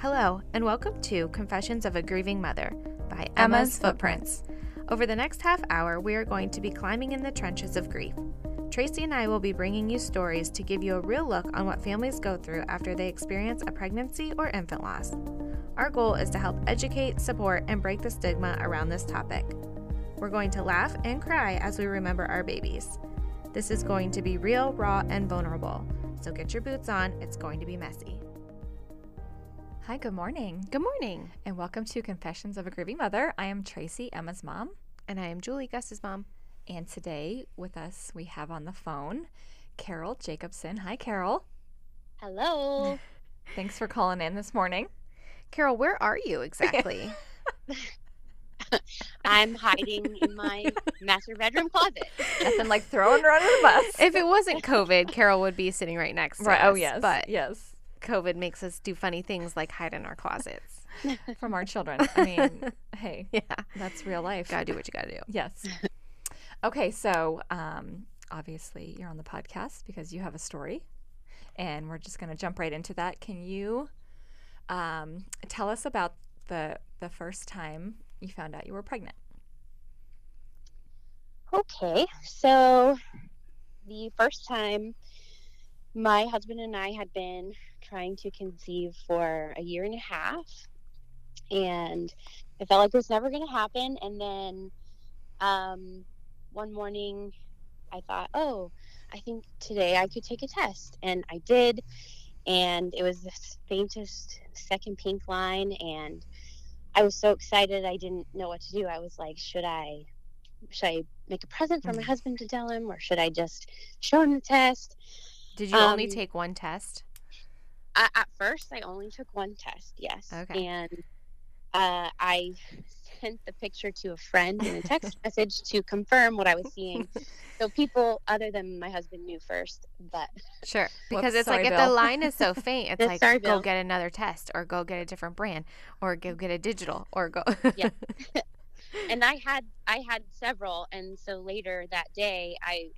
Hello, and welcome to Confessions of a Grieving Mother by Emma's Footprints. Over the next half hour, we are going to be climbing in the trenches of grief. Tracy and I will be bringing you stories to give you a real look on what families go through after they experience a pregnancy or infant loss. Our goal is to help educate, support, and break the stigma around this topic. We're going to laugh and cry as we remember our babies. This is going to be real, raw, and vulnerable. So get your boots on, it's going to be messy. Hi, good morning, Good morning, and welcome to Confessions of a Grieving Mother. I am Tracy, Emma's mom, and I am Julie, Gus's mom. and today with us we have on the phone Carol Jacobson. Hi, Carol. Hello. Thanks for calling in this morning. Carol, where are you exactly? I'm hiding in my master bedroom closet. Nothing like throwing her under the bus. if it wasn't COVID, Carol would be sitting right next to right. Oh, us. Oh, yes. But yes. COVID makes us do funny things like hide in our closets. From our children. I mean, hey, Yeah. that's real life. Gotta do what you gotta do. Yes. Okay, so um, obviously you're on the podcast because you have a story, and we're just going to jump right into that. Can you um, tell us about the the first time you found out you were pregnant? Okay, so the first time my husband and I had been trying to conceive for a year and a half, and I felt like it was never going to happen. And then um, one morning, I thought, oh, I think today I could take a test. And I did. And it was the faintest second pink line. And I was so excited, I didn't know what to do. I was like, should I? Should I make a present for my Mhm. husband to tell him, or should I just show him the test? Did you only Um, take one test? I, at first, I only took one test, yes. Okay. And uh, I sent the picture to a friend in a text message to confirm what I was seeing. So people other than my husband knew first, but Sure. Because Whoops, it's like sorry, if the line is so faint, it's like sorry, go Bill. get another test or go get a different brand or go get a digital or go Yeah. and I had I had several, and so later that day, I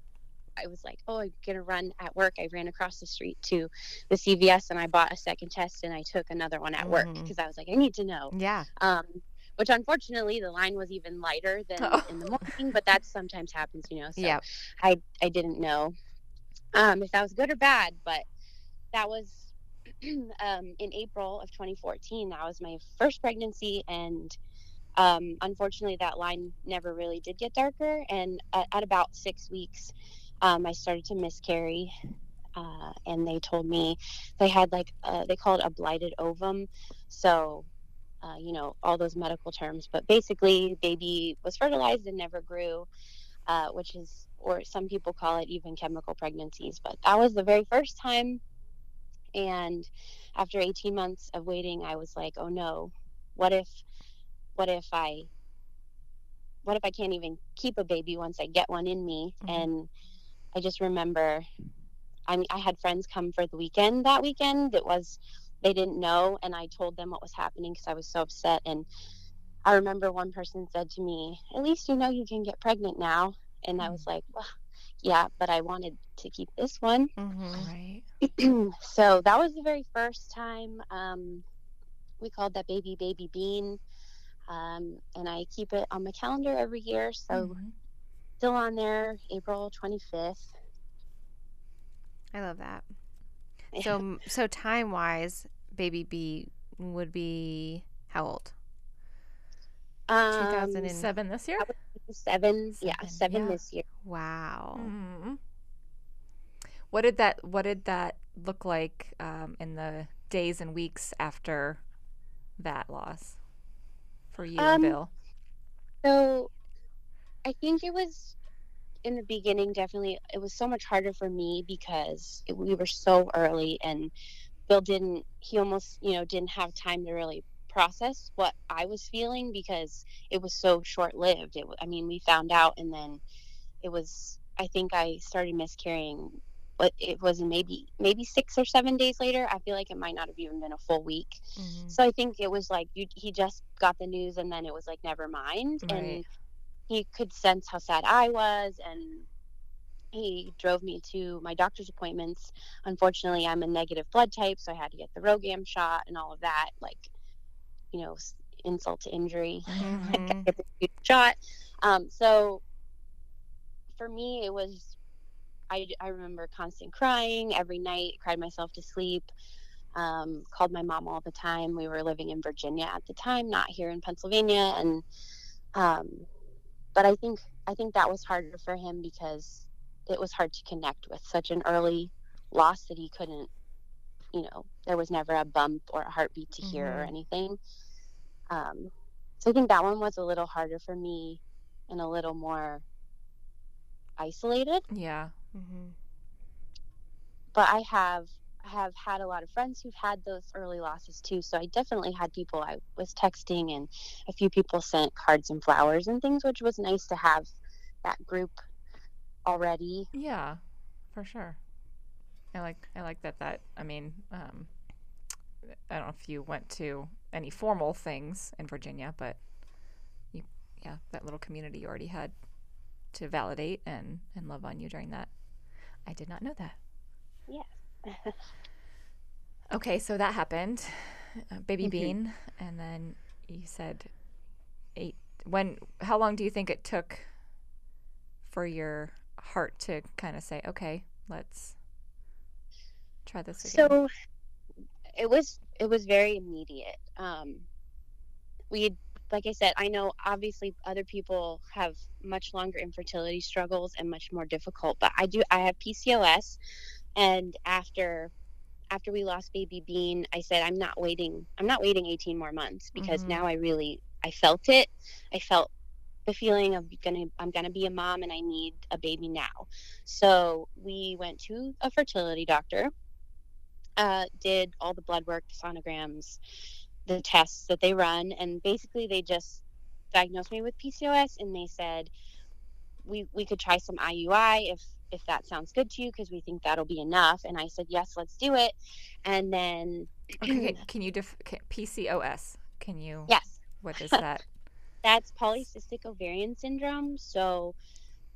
I was like, oh, I'm gonna run at work. I ran across the street to the CVS and I bought a second test, and I took another one at work Mhm. because I was like, I need to know. yeah. um, which unfortunately the line was even lighter than Oh. in the morning, but that sometimes happens, you know. So Yeah. I I didn't know um, if that was good or bad, but that was um, in April of 2014. That was my first pregnancy, and um, unfortunately that line never really did get darker. And at, at about six weeks, um, I started to miscarry. Uh, and they told me they had like uh, they call it a blighted ovum, so uh, you know, all those medical terms. But basically, baby was fertilized and never grew, uh, which is, or some people call it even chemical pregnancies. But that was the very first time. And after 18 months of waiting, I was like, oh no, what if, what if I, what if I can't even keep a baby once I get one in me? Mhm. And I just remember, I mean, I had friends come for the weekend that weekend. It was they didn't know and i told them what was happening because i was so upset and i remember one person said to me at least you know you can get pregnant now and i was like well yeah but i wanted to keep this one Mm-hmm. Right. so that was the very first time um, we called that baby baby bean um, and i keep it on my calendar every year so Mhm. Still on there april 25th I love that. So so time wise, baby B would be how old? um, 2000 and- Seven this year. seven yeah Seven, seven yeah. this year Wow. Mhm. What did that What did that look like um, in the days and weeks after that loss for you and Um, Bill? So I think it was in the beginning definitely it was so much harder for me because it, we were so early and Bill didn't he almost you know didn't have time to really process what I was feeling because it was so short lived it I mean we found out and then it was I think I started miscarrying but it was maybe maybe 6 or 7 days later I feel like it might not have even been a full week Mhm. so I think it was like you, he just got the news and then it was like never mind. Right. And he could sense how sad I was and he drove me to my doctor's appointments. Unfortunately, I'm a negative blood type, so I had to get the RhoGAM shot and all of that. Like, you know, insult to injury. Mhm. get the shot. Um, so for me, it was. I, I remember constant crying every night. Cried myself to sleep. Um, called my mom all the time. We were living in Virginia at the time, not here in Pennsylvania, and um, but I think I think that was harder for him because it was hard to connect with such an early loss that he couldn't. You know, there was never a bump or a heartbeat to hear or Mhm. anything. Um, so I think that one was a little harder for me and a little more isolated. Yeah. Mm-hmm. But I have have had a lot of friends who've had those early losses too. So I definitely had people I was texting and a few people sent cards and flowers and things, which was nice to have that group already. Yeah, for sure. I like I like that that I mean, um I don't know if you went to any formal things in Virginia, but you yeah, that little community you already had to validate and and love on you during that. I did not know that. Yeah. Okay, so that happened. Uh, baby Mhm. Bean and then you said eight when how long do you think it took for your heart to kind of say, "Okay, let's try this again." So it was it was very immediate. Um, we like I said, I know obviously other people have much longer infertility struggles and much more difficult, but I do I have PCOS, and after after we lost baby Bean, I said I'm not waiting. I'm not waiting 18 more months because Mhm. now I really I felt it. I felt the feeling of gonna I'm gonna be a mom and I need a baby now. So we went to a fertility doctor uh, did all the blood work, the sonograms, the tests that they run, and basically they just diagnosed me with PCOS, and they said we we could try some IUI if if that sounds good to you because we think that'll be enough. And I said yes, let's do it. And then Okay, can, can you def- can, PCOS? Can you? yes, What is that? that's polycystic ovarian syndrome. So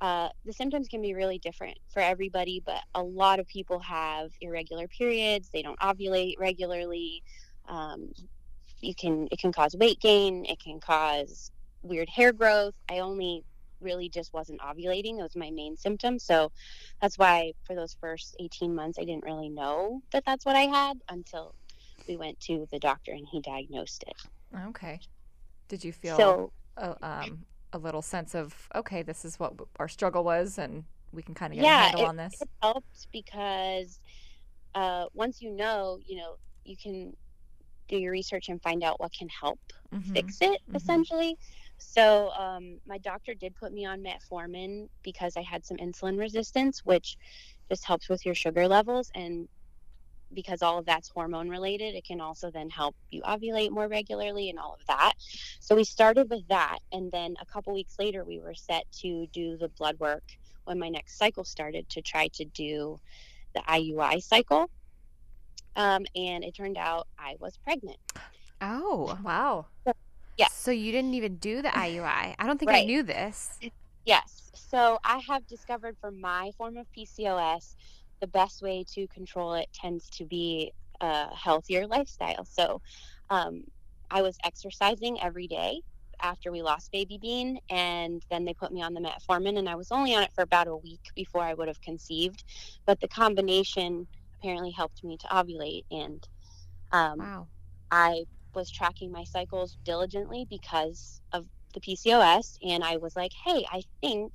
uh, the symptoms can be really different for everybody, but a lot of people have irregular periods. They don't ovulate regularly. Um, you can it can cause weight gain. It can cause weird hair growth. I only really just wasn't ovulating. That was my main symptom. So that's why for those first 18 months, I didn't really know that that's what I had until we went to the doctor and he diagnosed it. okay. Did you feel So a, um, a little sense of okay, this is what our struggle was, and we can kind of get Yeah, a handle on this? it helps because uh, once you know, you know, you can do your research and find out what can help Mhm. fix it Mhm. essentially. So um, my doctor did put me on metformin because I had some insulin resistance, which just helps with your sugar levels and because all of that's hormone related, it can also then help you ovulate more regularly and all of that. So we started with that, and then a couple weeks later, we were set to do the blood work when my next cycle started to try to do the IUI cycle. Um, and it turned out I was pregnant. Oh. Wow. Yeah. So you didn't even do the IUI. I don't think I knew this. Yes. So I have discovered for my form of PCOS, the best way to control it tends to be a healthier lifestyle. So um, I was exercising every day after we lost baby bean and then they put me on the metformin and i was only on it for about a week before i would have conceived but the combination apparently helped me to ovulate and um, Wow. I was tracking my cycles diligently because of the PCOS. And I was like, hey, I think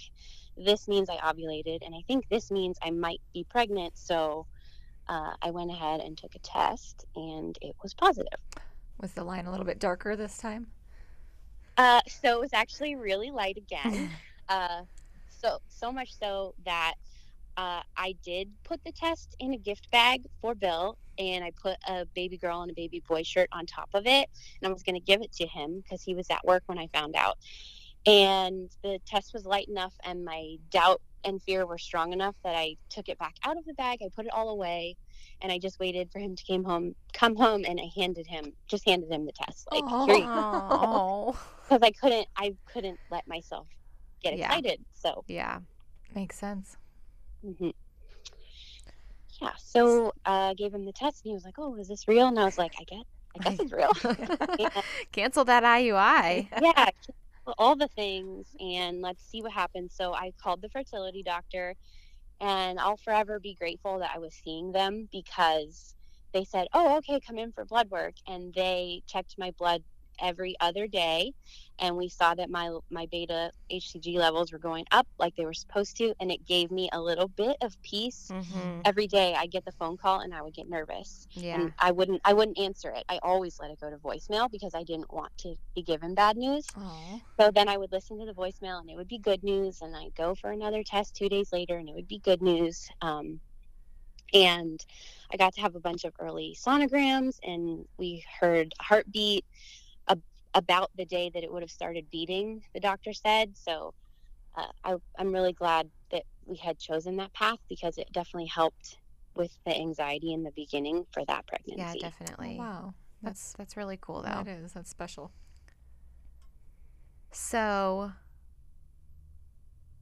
this means I ovulated. And I think this means I might be pregnant. So uh, I went ahead and took a test and it was positive. Was the line a little bit darker this time? Uh, so it was actually really light again. uh, so, so much so that uh, I did put the test in a gift bag for Bill, and I put a baby girl and a baby boy shirt on top of it, and I was going to give it to him because he was at work when I found out. And the test was light enough, and my doubt and fear were strong enough that I took it back out of the bag. I put it all away, and I just waited for him to came home, come home, and I handed him, just handed him the test, like here you go, Oh. because I couldn't, I couldn't let myself get Yeah. excited. So yeah. Makes sense. Hmm Yeah. So uh, gave him the test, and he was like, "Oh, is this real?" And I was like, "I guess, I guess it's real." And, Cancel that IUI. yeah, all the things, and let's see what happens. So I called the fertility doctor, and I'll forever be grateful that I was seeing them because they said, "Oh, okay, come in for blood work," and they checked my blood every other day and we saw that my my beta hcg levels were going up like they were supposed to and it gave me a little bit of peace hmm every day. I get the phone call and i would get nervous. Yeah. and i wouldn't i wouldn't answer it. I always let it go to voicemail because i didn't want to be given bad news. Aw. so then i would listen to the voicemail and it would be good news and i'd go for another test two days later and it would be good news. Um, and i got to have a bunch of early sonograms and we heard a heartbeat about the day that it would have started beating the doctor said so uh, I, i'm really glad that we had chosen that path because it definitely helped with the anxiety in the beginning for that Yeah, pregnancy Oh, definitely. wow. That's that's really cool though. That is. That's special. So,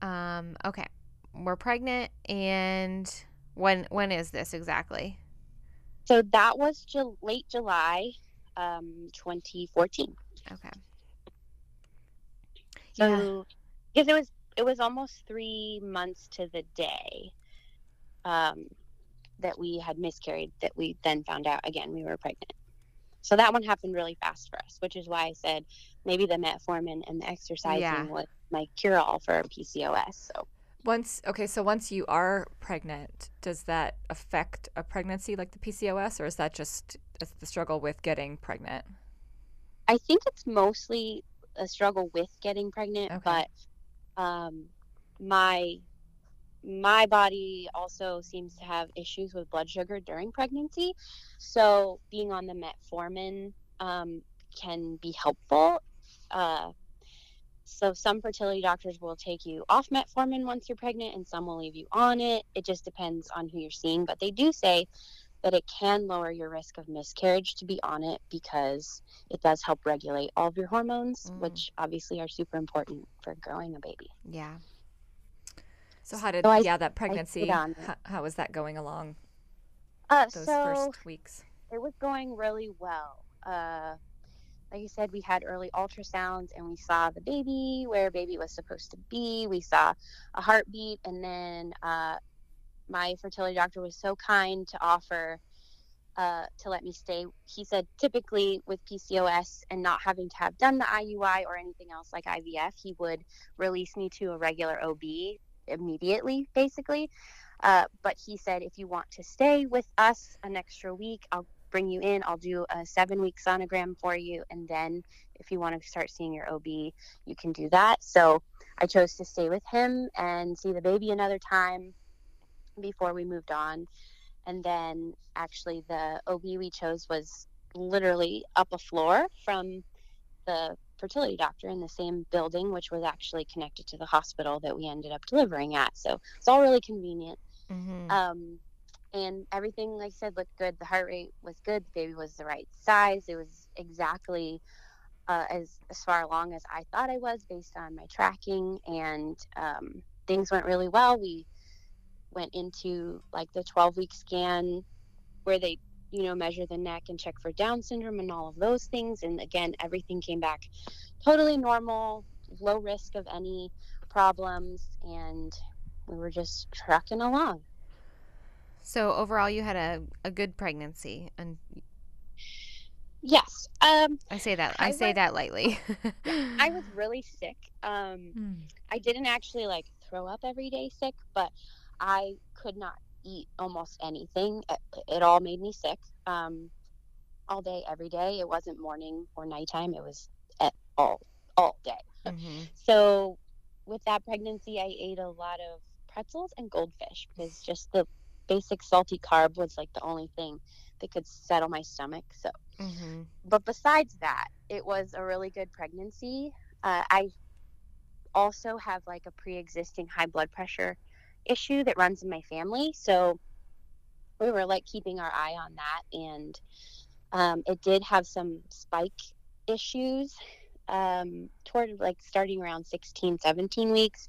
um, okay, we're pregnant, and when when is this exactly? so that was Ju- late july um, 2014 Okay. So Yeah. because it was it was almost three months to the day um, that we had miscarried that we then found out again we were pregnant. So that one happened really fast for us, which is why I said maybe the metformin and the exercising Yeah. was my cure all for PCOS. So Once okay, so once you are pregnant, does that affect a pregnancy like the PCOS, or is that just the struggle with getting pregnant? I think it's mostly a struggle with getting pregnant, Okay. but um, my my body also seems to have issues with blood sugar during pregnancy. So being on the metformin um, can be helpful. Uh, so some fertility doctors will take you off metformin once you're pregnant, and some will leave you on it. It just depends on who you're seeing, but they do say that it can lower your risk of miscarriage to be on it because it does help regulate all of your hormones, Mm. which obviously are super important for growing a baby. Yeah. So how did So I- yeah that pregnancy? How, how was that going along Uh, those so first weeks? it was going really well. Uh, like you said, we had early ultrasounds and we saw the baby where baby was supposed to be. We saw a heartbeat, and then uh, my fertility doctor was so kind to offer uh, to let me stay. He said typically with PCOS and not having to have done the IUI or anything else like IVF, he would release me to a regular OB immediately, basically. Uh, but he said, if you want to stay with us an extra week, I'll bring you in. I'll do a seven week sonogram for you. And then if you want to start seeing your OB, you can do that. So I chose to stay with him and see the baby another time before we moved on. And then actually, the OB we chose was literally up a floor from the fertility doctor in the same building, which was actually connected to the hospital that we ended up delivering at. So it's all really convenient. Mm-hmm. Um, and everything, like I said, looked good. The heart rate was good. The baby was the right size. It was exactly uh, as as far along as I thought I was based on my tracking, and um, things went really well. We went into like the 12 week scan where they you know measure the neck and check for down syndrome and all of those things. And again everything came back totally normal low risk of any problems and we were just trucking along. So overall, you had a, a good pregnancy, and yes um I say that I I say was- that lightly. i was really sick um I didn't actually like throw up every day sick, but I could not eat almost anything. It, it all made me sick. Um, all day, every day. It wasn't morning or nighttime. It was at all all day. Mhm. So with that pregnancy, I ate a lot of pretzels and goldfish because just the basic salty carb was like the only thing that could settle my stomach. So Mhm. but besides that, it was a really good pregnancy. Uh, I also have like a pre-existing high blood pressure issue that runs in my family, so we were like keeping our eye on that, and um, it did have some spike issues um, toward like starting around 16, 17 weeks.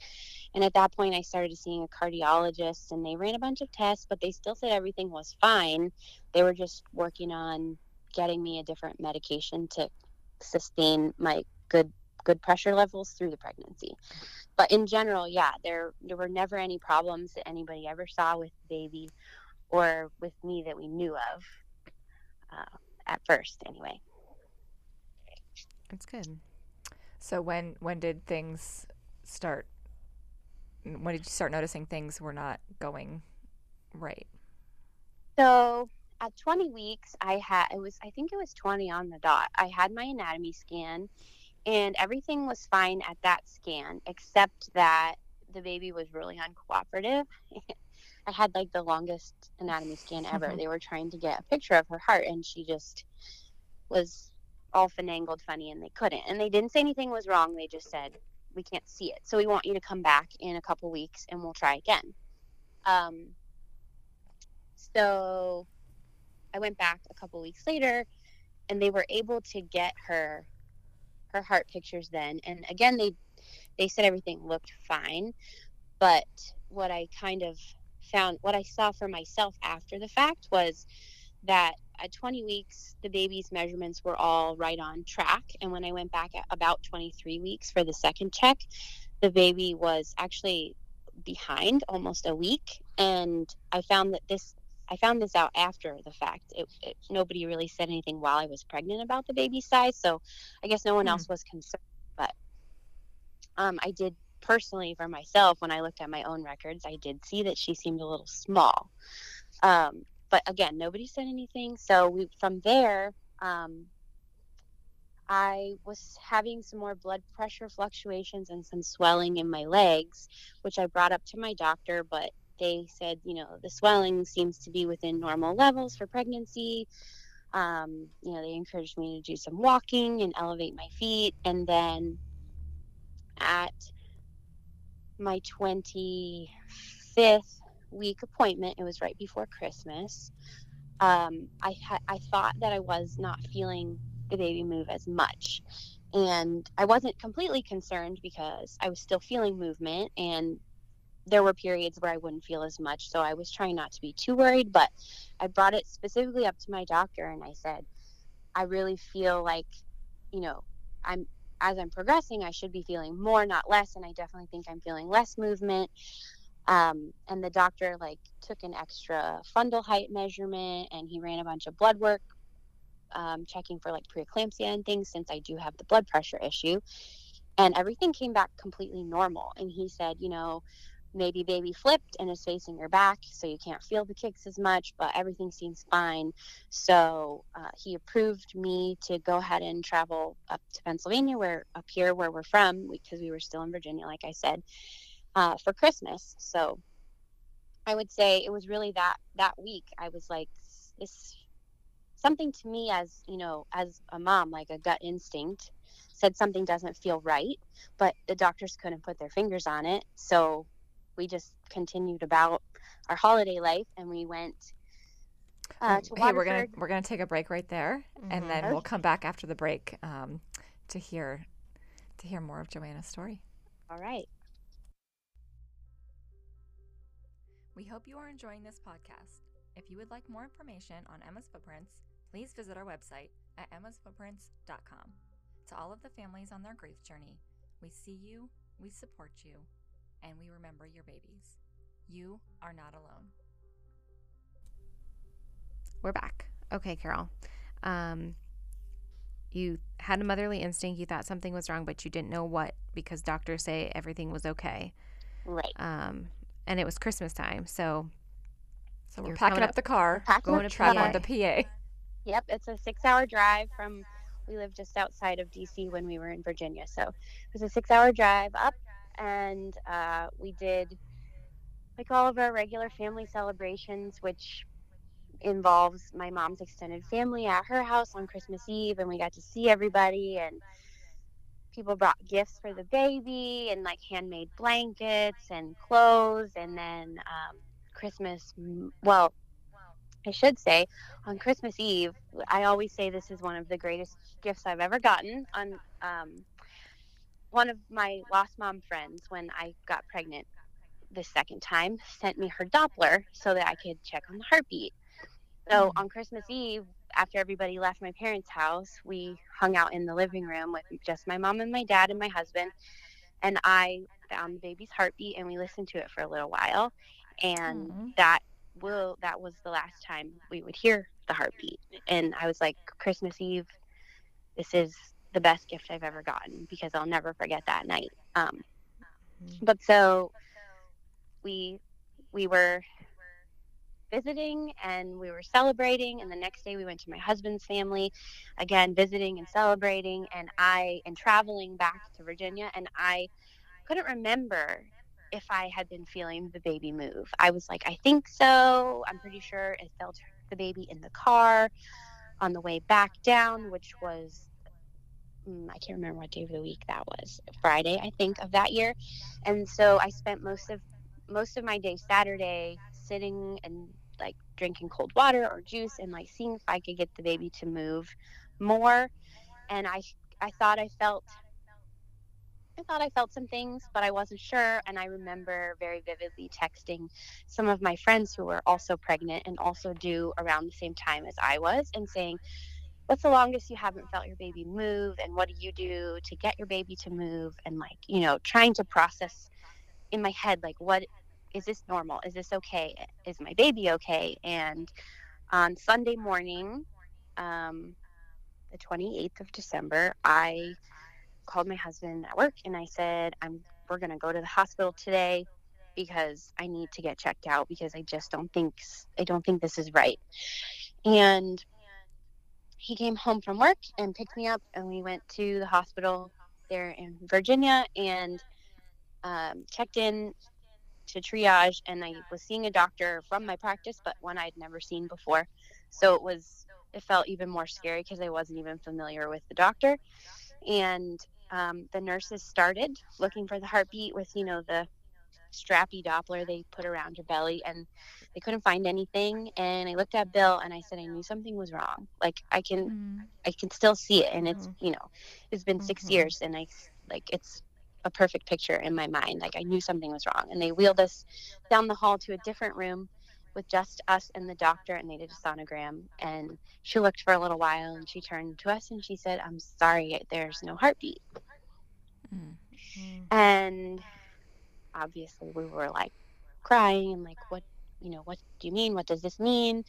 And at that point, I started seeing a cardiologist and they ran a bunch of tests, but they still said everything was fine. They were just working on getting me a different medication to sustain my good good pressure levels through the pregnancy. But in general, yeah, there there were never any problems that anybody ever saw with the baby or with me that we knew of uh, at first, anyway. That's good. So when when did things start? When did you start noticing things were not going right? So at 20 weeks, I had it was I think it was 20 on the dot. I had my anatomy scan, and everything was fine at that scan, except that the baby was really uncooperative. I had like the longest anatomy scan ever. they were trying to get a picture of her heart, and she just was all finangled funny, and they couldn't. And they didn't say anything was wrong. They just said we can't see it, so we want you to come back in a couple weeks, and we'll try again. Um, so I went back a couple weeks later, and they were able to get her her heart pictures then. And again, they they said everything looked fine, but what I kind of found, what I saw for myself after the fact was that at 20 weeks, the baby's measurements were all right on track. And when I went back at about 23 weeks for the second check, the baby was actually behind almost a week. And I found that this I found this out after the fact. It, it, nobody really said anything while I was pregnant about the baby size, so I guess no one mm. else was concerned. But um, I did personally for myself when I looked at my own records, I did see that she seemed a little small. Um, but again, nobody said anything. So we from there, um, I was having some more blood pressure fluctuations and some swelling in my legs, which I brought up to my doctor, but they said, you know, the swelling seems to be within normal levels for pregnancy. Um, you know, they encouraged me to do some walking and elevate my feet. And then at my 25th week appointment, it was right before Christmas. Um, I ha- I thought that I was not feeling the baby move as much, and I wasn't completely concerned because I was still feeling movement and there were periods where I wouldn't feel as much. So I was trying not to be too worried, but I brought it specifically up to my doctor and I said, I really feel like, you know, I'm as I'm progressing, I should be feeling more, not less. And I definitely think I'm feeling less movement. Um, and the doctor like took an extra fundal height measurement and he ran a bunch of blood work, um, checking for like preeclampsia and things since I do have the blood pressure issue. And everything came back completely normal. And he said, you know, maybe baby flipped and is facing your back so you can't feel the kicks as much but everything seems fine. So uh, he approved me to go ahead and travel up to pennsylvania where up here where we're from because we were still in virginia like i said uh, for christmas. So i would say it was really that that week i was like this something to me as you know as a mom like a gut instinct said something doesn't feel right but the doctors couldn't put their fingers on it. So we just continued about our holiday life and we went uh, um, hey, we're gonna we're gonna take a break right there, mm-hmm. and then okay. we'll come back after the break um, to hear to hear more of Joanna's story. All right. We hope you are enjoying this podcast. If you would like more information on Emma's Footprints, please visit our website at emmasfootprints.com. To all of the families on their grief journey, we see you, we support you, and we remember your babies. You are not alone. We're back. Okay, Carol. Um, you had a motherly instinct. You thought something was wrong, but you didn't know what because doctors say everything was okay. Right. Um, and it was Christmas time, so so we're packing up, up, the car, going to travel to PA. Yep, it's a six-hour drive from. We lived just outside of DC when we were in Virginia, so it was a six-hour drive up and uh, we did like all of our regular family celebrations, which involves my mom's extended family at her house on Christmas Eve, and we got to see everybody and people brought gifts for the baby and like handmade blankets and clothes and then um, christmas well i should say on christmas eve i always say this is one of the greatest gifts i've ever gotten on um, one of my lost mom friends, when I got pregnant the second time, sent me her Doppler so that I could check on the heartbeat. So Mm. on Christmas Eve, after everybody left my parents' house, we hung out in the living room with just my mom and my dad and my husband. And I found the baby's heartbeat and we listened to it for a little while. And Aw. that will that was the last time we would hear the heartbeat. And I was like, Christmas Eve, this is the best gift I've ever gotten because I'll never forget that night. Um, Mhm. but so we we were visiting and we were celebrating and the next day we went to my husband's family again visiting and celebrating and i and traveling back to virginia and i couldn't remember if i had been feeling the baby move i was like i think so i'm pretty sure i felt the baby in the car on the way back down which was mm, i can't remember what day of the week that was friday i think of that year and so i spent most of most of my day saturday sitting and like drinking cold water or juice and like seeing if I could get the baby to move more. And I I thought I felt I thought I felt some things, but I wasn't sure. And I remember very vividly texting some of my friends who were also pregnant and also due around the same time as I was and saying, What's the longest you haven't felt your baby move? And what do you do to get your baby to move? And like, you know, trying to process in my head, like, what is this normal? Is this okay? Is my baby okay? And on Sunday morning, um, the 28th of December, I called my husband at work and I said, "I'm we're gonna go to the hospital today because I need to get checked out because I just don't think i don't think this is right." And he came home from work and picked me up, and we went to the hospital there in Virginia and um, checked in to triage and I was seeing a doctor from my practice but one I'd never seen before. So it was it felt even more scary because I wasn't even familiar with the doctor. And um, the nurses started looking for the heartbeat with you know the strappy Doppler they put around your belly and they couldn't find anything and I looked at Bill and I said I knew something was wrong like I can Mm. I can still see it and it's Mhm. you know it's been 6 Mhm. years and I like it's a perfect picture in my mind like I knew something was wrong and they wheeled us down the hall to a different room with just us and the doctor and they did a sonogram and she looked for a little while and she turned to us and she said I'm sorry there's no heartbeat Mm. Mm. and obviously we were like crying and like what you know what do you mean? What does this mean?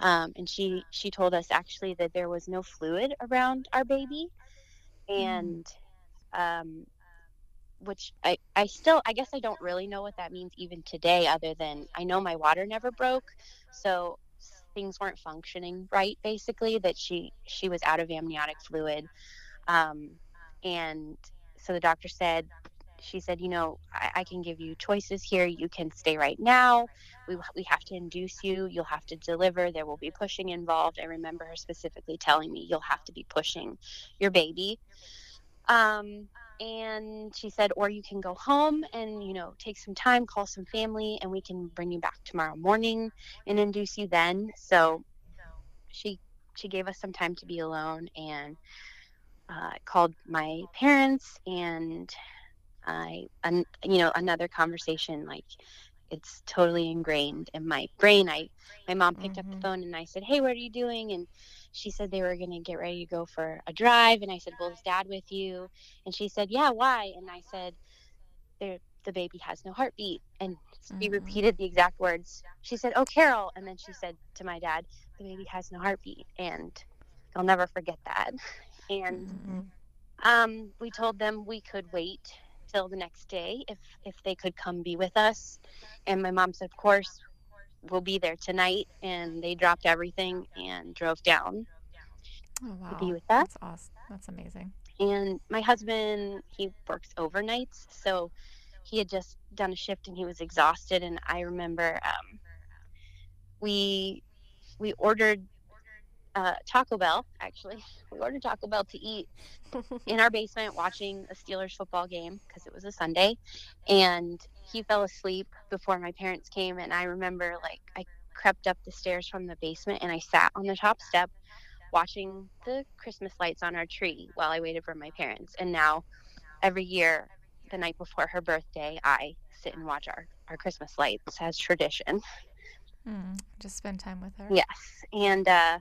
Um, and she she told us actually that there was no fluid around our baby. And um, which I, I still i guess i don't really know what that means even today other than i know my water never broke so things weren't functioning right basically that she she was out of amniotic fluid. Um, and so the doctor said she said you know I, I can give you choices here. You can stay right now. We, we have to induce you. You'll have to deliver. There will be pushing involved. I remember her specifically telling me you'll have to be pushing your baby. Um, and she said or you can go home and you know take some time call some family and we can bring you back tomorrow morning and induce you then. So she she gave us some time to be alone and uh, called my parents and i an, you know another conversation like it's totally ingrained in my brain. I my mom picked up Mhm. the phone and i said hey what are you doing? And she said they were going to get ready to go for a drive and i said well is dad with you? And she said yeah why? And i said there the baby has no heartbeat. And she Mhm. repeated the exact words. She said oh carol. And then she said to my dad the baby has no heartbeat. And i'll never forget that. And Mhm. um, we told them we could wait till the next day if if they could come be with us and my mom said of course we'll be there tonight and they dropped everything and drove down Oh wow. to be with us. That's awesome. That's amazing. and my husband he works overnights so he had just done a shift and he was exhausted and i remember um, we we ordered uh, taco bell actually we ordered taco bell to eat in our basement watching a steelers football game because it was a sunday and he fell asleep before my parents came and i remember like i crept up the stairs from the basement and i sat on the top step watching the Christmas lights on our tree while I waited for my parents. And now every year, the night before her birthday, I sit and watch our, our Christmas lights as tradition. Mm, just spend time with her. Yes. And uh,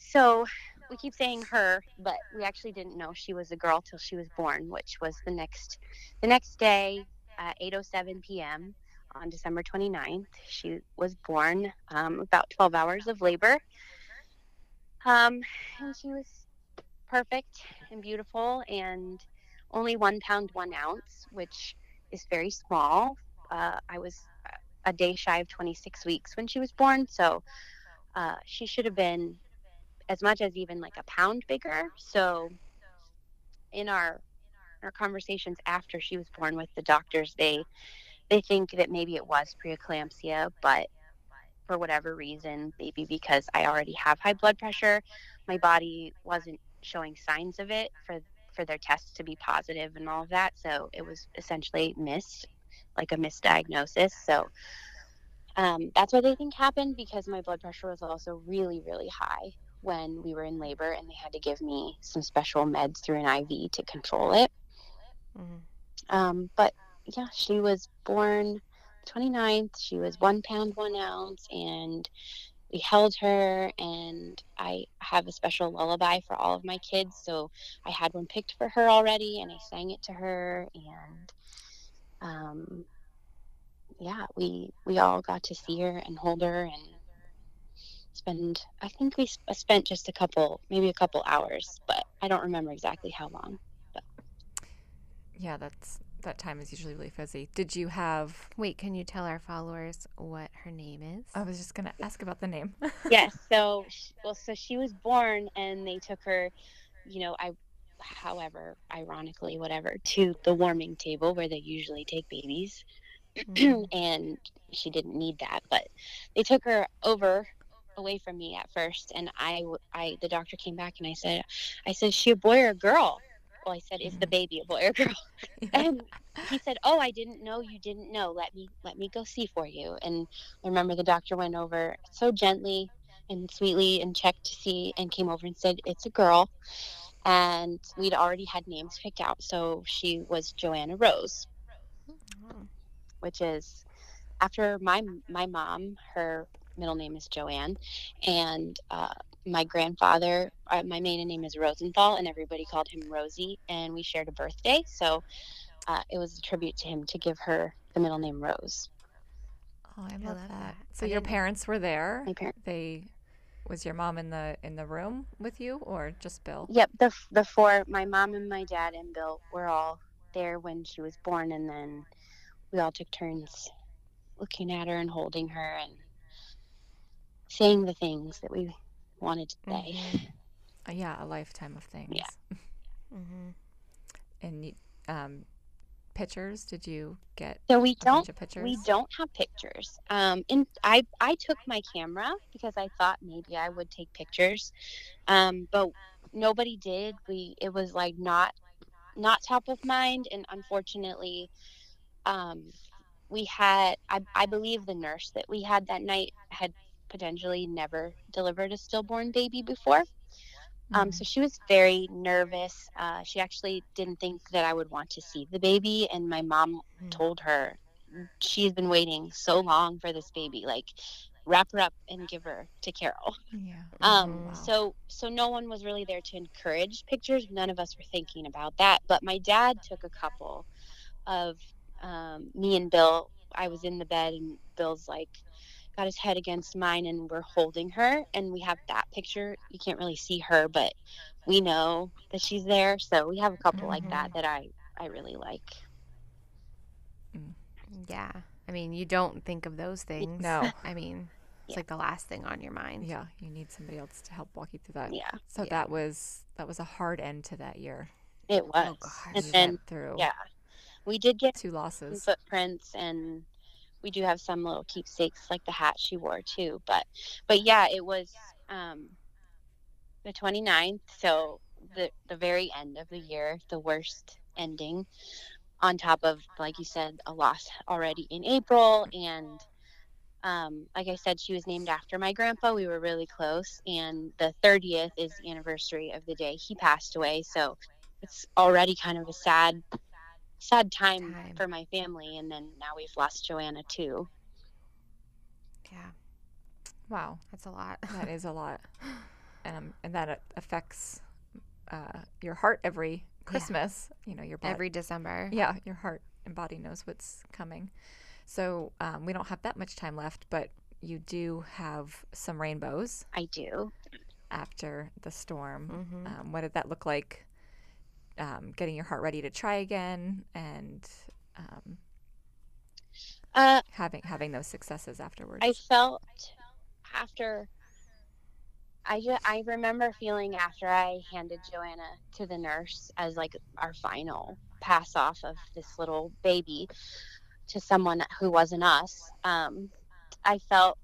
so we keep saying her, but we actually didn't know she was a girl till she was born, which was the next the next day at 8:07 p.m. on December 29th. She was born um, about 12 hours of labor, um, and she was perfect and beautiful, and only one pound one ounce, which is very small. Uh, I was a day shy of 26 weeks when she was born, so uh, she should have been as much as even like a pound bigger. So in our our conversations after she was born with the doctors, they they think that maybe it was preeclampsia, but for whatever reason, maybe because I already have high blood pressure, my body wasn't showing signs of it for for their tests to be positive and all of that. So it was essentially missed, like a misdiagnosis. So um, that's what they think happened because my blood pressure was also really, really high when we were in labor and they had to give me some special meds through an IV to control it. Mm-hmm. Um, but yeah, she was born 29th. She was one pound, one ounce, and we held her. And I have a special lullaby for all of my kids. So I had one picked for her already, and I sang it to her. And um, yeah, we we all got to see her and hold her and spend i think we spent just a couple maybe a couple hours but i don't remember exactly how long but. yeah that's that time is usually really fuzzy did you have wait can you tell our followers what her name is i was just going to ask about the name yes so well so she was born and they took her you know i however ironically whatever to the warming table where they usually take babies mm-hmm. and she didn't need that but they took her over away from me at first and I, I the doctor came back and I said I said she a boy or a girl? Well I said is the baby a boy or a girl? And he said oh I didn't know you didn't know. Let me let me go see for you. And I remember the doctor went over so gently and sweetly and checked to see and came over and said it's a girl. And we'd already had names picked out so she was Joanna Rose. Oh. which is after my my mom her middle name is Joanne, and uh, my grandfather, uh, my maiden name is Rosenthal, and everybody called him Rosie, and we shared a birthday, so uh, it was a tribute to him to give her the middle name Rose. Oh, I love, I love that. that. So your parents were there. My parents. They was your mom in the in the room with you, or just Bill? Yep the the four. My mom and my dad and Bill were all there when she was born, and then we all took turns looking at her and holding her and saying the things that we wanted to say. Mm-hmm. Uh, yeah, a lifetime of things. Yeah. mm-hmm. And um, pictures? Did you get? So we don't. We don't have pictures. Um, and I I took my camera because I thought maybe I would take pictures, um, but nobody did. We it was like not not top of mind, and unfortunately, um, we had I I believe the nurse that we had that night had potentially never delivered a stillborn baby before. Mm-hmm. Um, so mm. she was very nervous. Uh, she actually didn't think that I would want to see the baby, and my mom mm-hmm. told her she's been waiting so long for this baby. Like, wrap her up and give her to Carol. Yeah. Um. Mm-hmm. Wow. So so no one was really there to encourage pictures. None of us were thinking about that. But my dad took a couple of um, me and Bill. I was in the bed, and Bill's like got his head against mine and we're holding her and we have that picture you can't really see her but we know that she's there so we have a couple mm-hmm. like that mm-hmm. that i i really like mm. yeah i mean you don't think of those things no i mean it's yeah. like the last thing on your mind yeah you need somebody else to help walk you through that yeah so yeah. that was that was a hard end to that year it was oh, gosh. and then through yeah we did get two losses footprints and we do have some little keepsakes like the hat she wore too but but yeah it was um the 29th so the the very end of the year the worst ending on top of like you said a loss already in april and um, like I said, she was named after my grandpa. We were really close, and the 30th is the anniversary of the day he passed away. So it's already kind of a sad, sad time, Time. for my family. And then now we've lost Joanna too. Yeah, Wow, that's a lot. that is a lot, and um, and that affects uh, your heart every Christmas. You know, your body. Every December. yeah, your heart and body knows what's coming. So um, we don't have that much time left, but you do have some rainbows I do. after the storm. hmm Um, what did that look like? Um, getting your heart ready to try again and um, Uh, having having those successes afterwards. I felt after I ju- I remember feeling after I handed Joanna to the nurse as like our final pass off of this little baby to someone who wasn't us. Um, I felt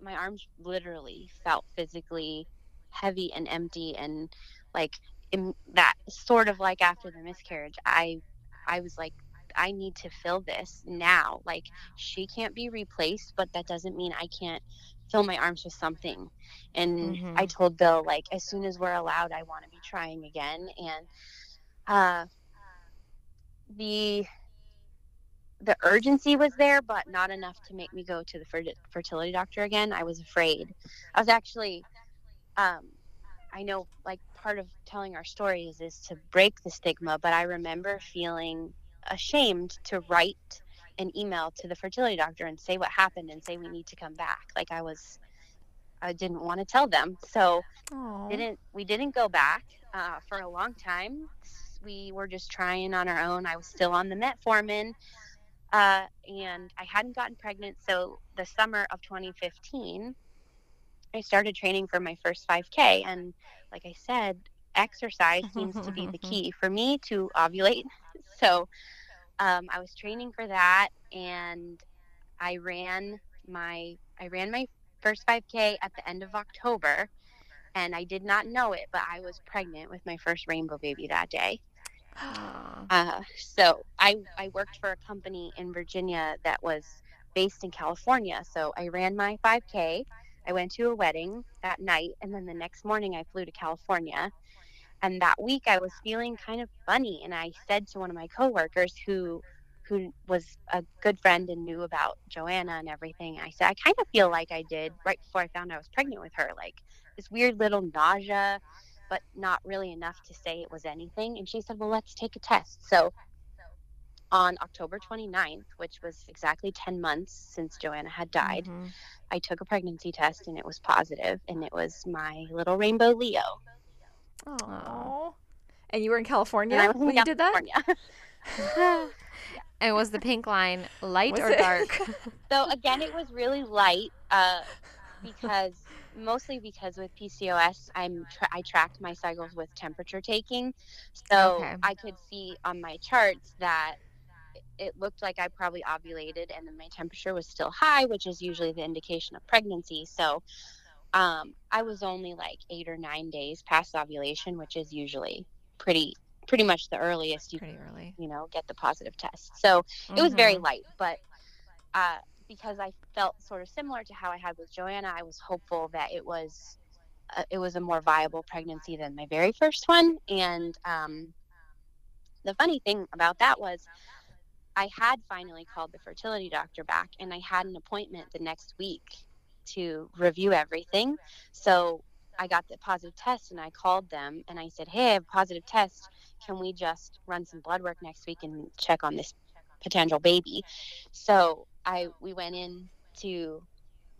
my arms literally felt physically heavy and empty and like in that sort of like after the miscarriage I I was like I need to fill this now. Like she can't be replaced but that doesn't mean I can't fill my arms with something. And Mhm. I told Bill like as soon as we're allowed I want to be trying again. And uh the the urgency was there but not enough to make me go to the fer- fertility doctor again. I was afraid. I was actually um I know like part of telling our stories is to break the stigma but I remember feeling ashamed to write an email to the fertility doctor and say what happened and say we need to come back. Like i was i didn't want to tell them. So Aw. didn't we didn't go back uh, for a long time. We were just trying on our own. I was still on the metformin uh, and i hadn't gotten pregnant so the summer of 2015 i started training for my first 5k and like i said exercise seems to be the key for me to ovulate so um, I was training for that, and I ran my I ran my first 5K at the end of October, and I did not know it, but I was pregnant with my first rainbow baby that day. Uh, so I I worked for a company in Virginia that was based in California. So I ran my 5K. I went to a wedding that night, and then the next morning I flew to California. And that week I was feeling kind of funny, and I said to one of my coworkers who who was a good friend and knew about Joanna and everything. I said I kind of feel like I did right before I found I was pregnant with her, like this weird little nausea, but not really enough to say it was anything. And she said, "Well, let's take a test." So on October 29th, which was exactly 10 months since Joanna had died, Mhm. I took a pregnancy test and it was positive, and it was my little rainbow Leo. Aw. And you were in California And I was in when you did that? California. And was the pink line light Was or it? dark? so again, it was really light uh, because mostly because with PCOS, I'm tra- I tracked my cycles with temperature taking, so Okay. I could see on my charts that it looked like I probably ovulated, and then my temperature was still high, which is usually the indication of pregnancy. So um, I was only like eight or nine days past ovulation, which is usually pretty pretty much the earliest you Pretty early. you know get the positive test. So it was very Mhm. light, but uh, because I felt sort of similar to how I had with Joanna, I was hopeful that it was uh, it was a more viable pregnancy than my very first one. And um, the funny thing about that was, I had finally called the fertility doctor back, and I had an appointment the next week to review everything. So I got the positive test, and I called them and I said, "Hey, I have a positive test. Can we just run some blood work next week and check on this potential baby?" So I we went in to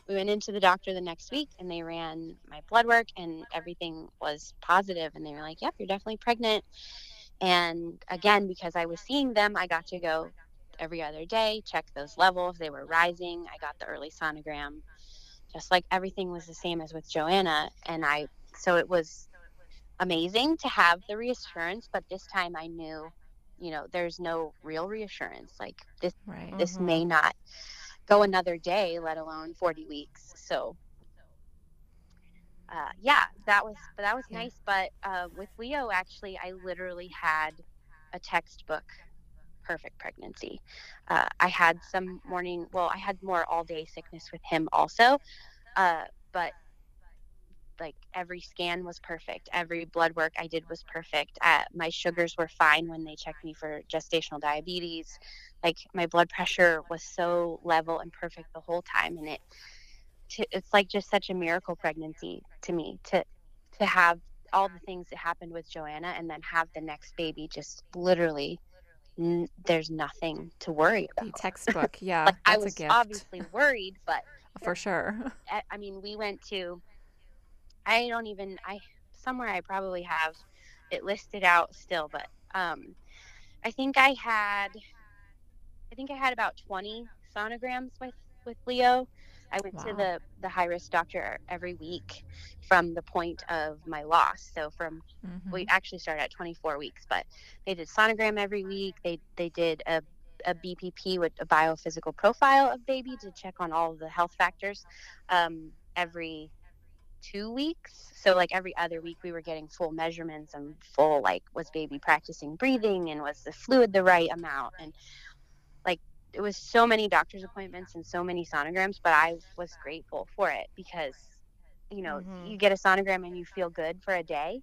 we went into the doctor the next week and they ran my blood work and everything was positive and they were like yep you're definitely pregnant and again because i was seeing them i got to go every other day check those levels they were rising i got the early sonogram just like everything was the same as with joanna and i so it was amazing to have the reassurance but this time i knew you know there's no real reassurance like this Right. this Mhm. may not go another day, let alone 40 weeks. So, uh, yeah, that was but that was Yeah. nice. But uh, with Leo, actually, I literally had a textbook perfect pregnancy. Uh, I had some morning, well, I had more all day sickness with him also, uh, but like every scan was perfect. Every blood work I did was perfect. Uh, my sugars were fine when they checked me for gestational diabetes. Like my blood pressure was so level and perfect the whole time, and it it's like just such a miracle pregnancy to me to to have all the things that happened with Joanna and then have the next baby just literally n- there's nothing to worry The about. textbook, yeah, like I that's was a gift obviously worried, but for sure. I, I mean, we went to. I don't even. I somewhere I probably have it listed out still, but um, I think I had. I think I had about twenty sonograms with with Leo. I went to the the high risk doctor every week from the point of my loss. So from Mhm. we actually started at 24 weeks, but they did sonogram every week. They they did a a BPP with a biophysical profile of baby to check on all the health factors um, every two weeks. So like every other week, we were getting full measurements and full like was baby practicing breathing and was the fluid the right amount and it was so many doctor's appointments and so many sonograms, but I was grateful for it because you know Mhm. you get a sonogram and you feel good for a day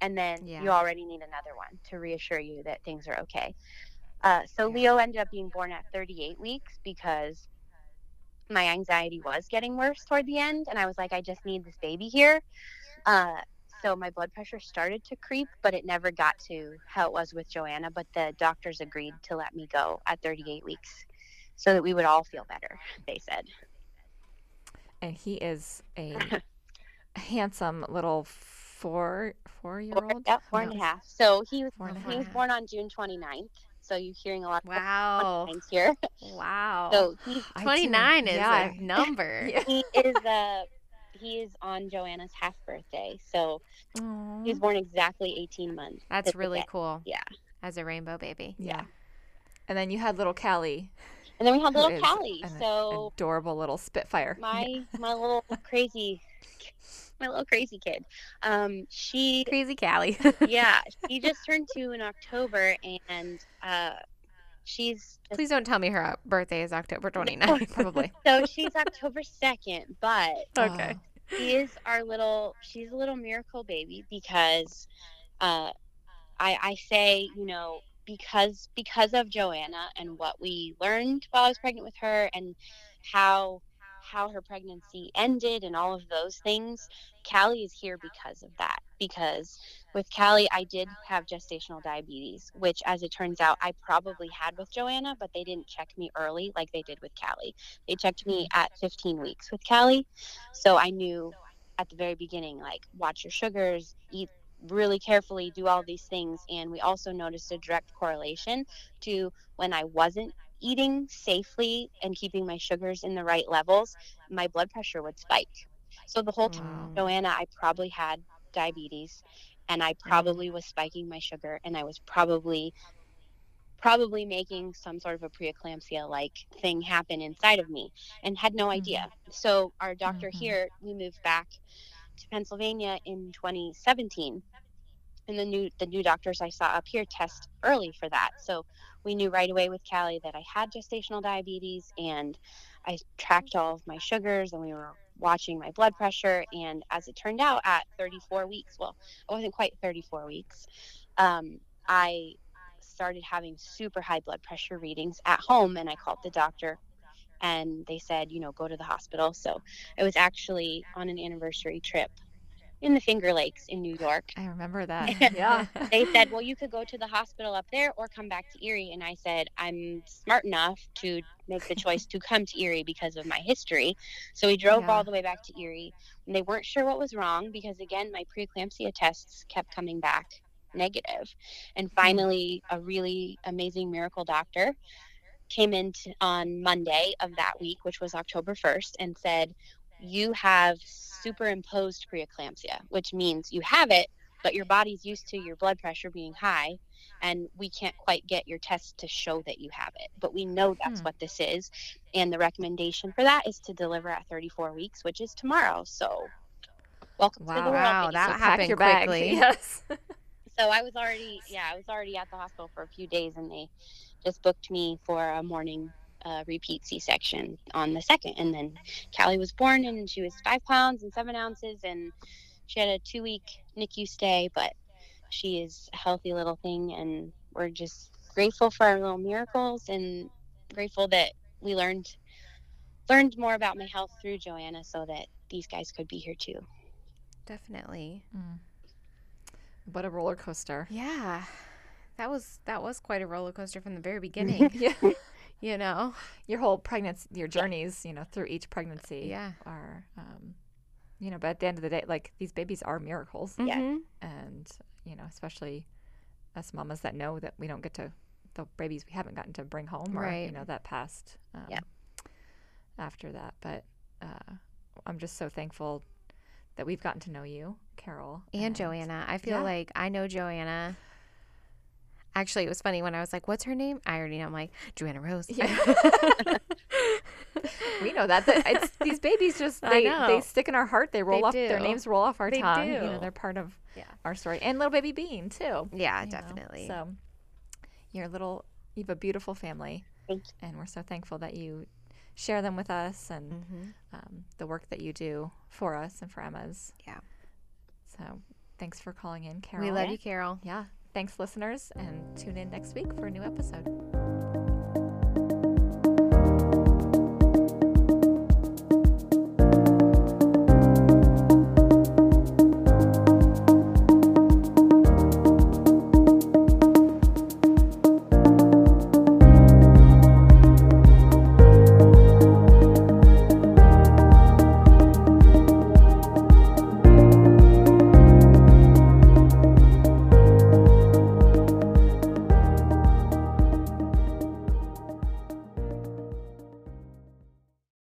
and then Yeah. you already need another one to reassure you that things are okay. Uh, so Yeah. Leo ended up being born at 38 weeks because my anxiety was getting worse toward the end, and I was like, I just need this baby here. Uh, so my blood pressure started to creep, but it never got to how it was with Joanna. But the doctors agreed to let me go at 38 weeks so that we would all feel better, they said. and he is a handsome little four four year Four, old. yeah, four and a half. So he was, Four he was born on June 29th. So you're hearing a lot of Wow. 29s here. Wow. So he's I do- 29 is yeah. a number. He is uh he is on Joanna's half birthday, so Aw. he was born exactly 18 months. That's to really day. cool. Yeah. As a rainbow baby. yeah. And then you had little Callie, And then we had little Callie. an So adorable little Spitfire. my my little crazy my little crazy kid. Um she Crazy Callie. yeah, she just turned 2 in October and uh she's just, Please don't tell me her uh, birthday is October 29th. Probably. so she's October 2nd, but Okay. she is our little she's a little miracle baby because uh i i say you know because because of joanna and what we learned while i was pregnant with her and how how her pregnancy ended and all of those things callie is here because of that because with callie i did have gestational diabetes which as it turns out i probably had with joanna but they didn't check me early like they did with callie they checked me mm-hmm. at 15 weeks with callie so I knew at the very beginning, like, watch your sugars, eat really carefully, do all these things. And we also noticed a direct correlation to when I wasn't eating safely and keeping my sugars in the right levels, my blood pressure would spike. So the whole time, Wow. Joanna, I probably had diabetes and I probably was spiking my sugar and I was probably probably making some sort of a preeclampsia like thing happen inside of me and had no idea. So our doctor Mhm. here, we moved back to Pennsylvania in 2017 and the new the new doctors I saw up here test early for that. So we knew right away with Callie that I had gestational diabetes and I tracked all of my sugars and we were watching my blood pressure and as it turned out at 34 weeks, well, I wasn't quite 34 weeks. Um, I started having super high blood pressure readings at home and I called the doctor and they said, you know, go to the hospital. So I was actually on an anniversary trip in the Finger Lakes in New York. I remember that. yeah. They said, well, you could go to the hospital up there or come back to Erie. And I said, I'm smart enough to make the choice to come to Erie because of my history. So we drove Yeah. all the way back to Erie. And they weren't sure what was wrong because, again, my preeclampsia tests kept coming back negative. And hmm. finally, a really amazing miracle doctor came in t- on Monday of that week, which was October 1st, and said, You have superimposed preeclampsia, which means you have it, but your body's used to your blood pressure being high, and we can't quite get your test to show that you have it. But we know that's Hmm. what this is. And the recommendation for that is to deliver at 34 weeks, which is tomorrow. So, welcome to Wow. the world. Wow, that So happened your bag. quickly. Yes. so I was already yeah I was already at the hospital for a few days and they just booked me for a morning uh, repeat C-section on the second and then Callie was born and she was five pounds and seven ounces and she had a two week NICU stay, but she is a healthy little thing, and we're just grateful for our little miracles and grateful that we learned learned more about my health through Joanna, so that these guys could be here too. Definitely. Mm. What a roller coaster. Yeah. That was that was quite a roller coaster from the very beginning. yeah. You know. Your whole pregnancy, your journeys, you know, through each pregnancy Yeah. are, um, you know, but at the end of the day, like these babies are miracles. Yeah. Mhm. And, you know, especially us mamas that know that we don't get to, the babies we haven't gotten to bring home or, you know, that past um, Yeah. after that. But uh, I'm just so thankful that we've gotten to know you, Carol. And Joanna. I feel yeah. like I know Joanna. Actually, it was funny when I was like, "What's her name?" I already know. I'm like Joanna Rose. Yeah. we know that. that it's, these babies just they, they stick in our heart. They roll They off. Their names roll off our They tongue. You know, they're part of Yeah. our story. And little baby Bean too. yeah, you know. definitely. So you're a little. You have a beautiful family, Thank and we're so thankful that you share them with us and Mhm. um, the work that you do for us and for Emma's. Yeah. So thanks for calling in, Carol. We love Yeah. you, Carol. Yeah. Thanks, listeners, and tune in next week for a new episode.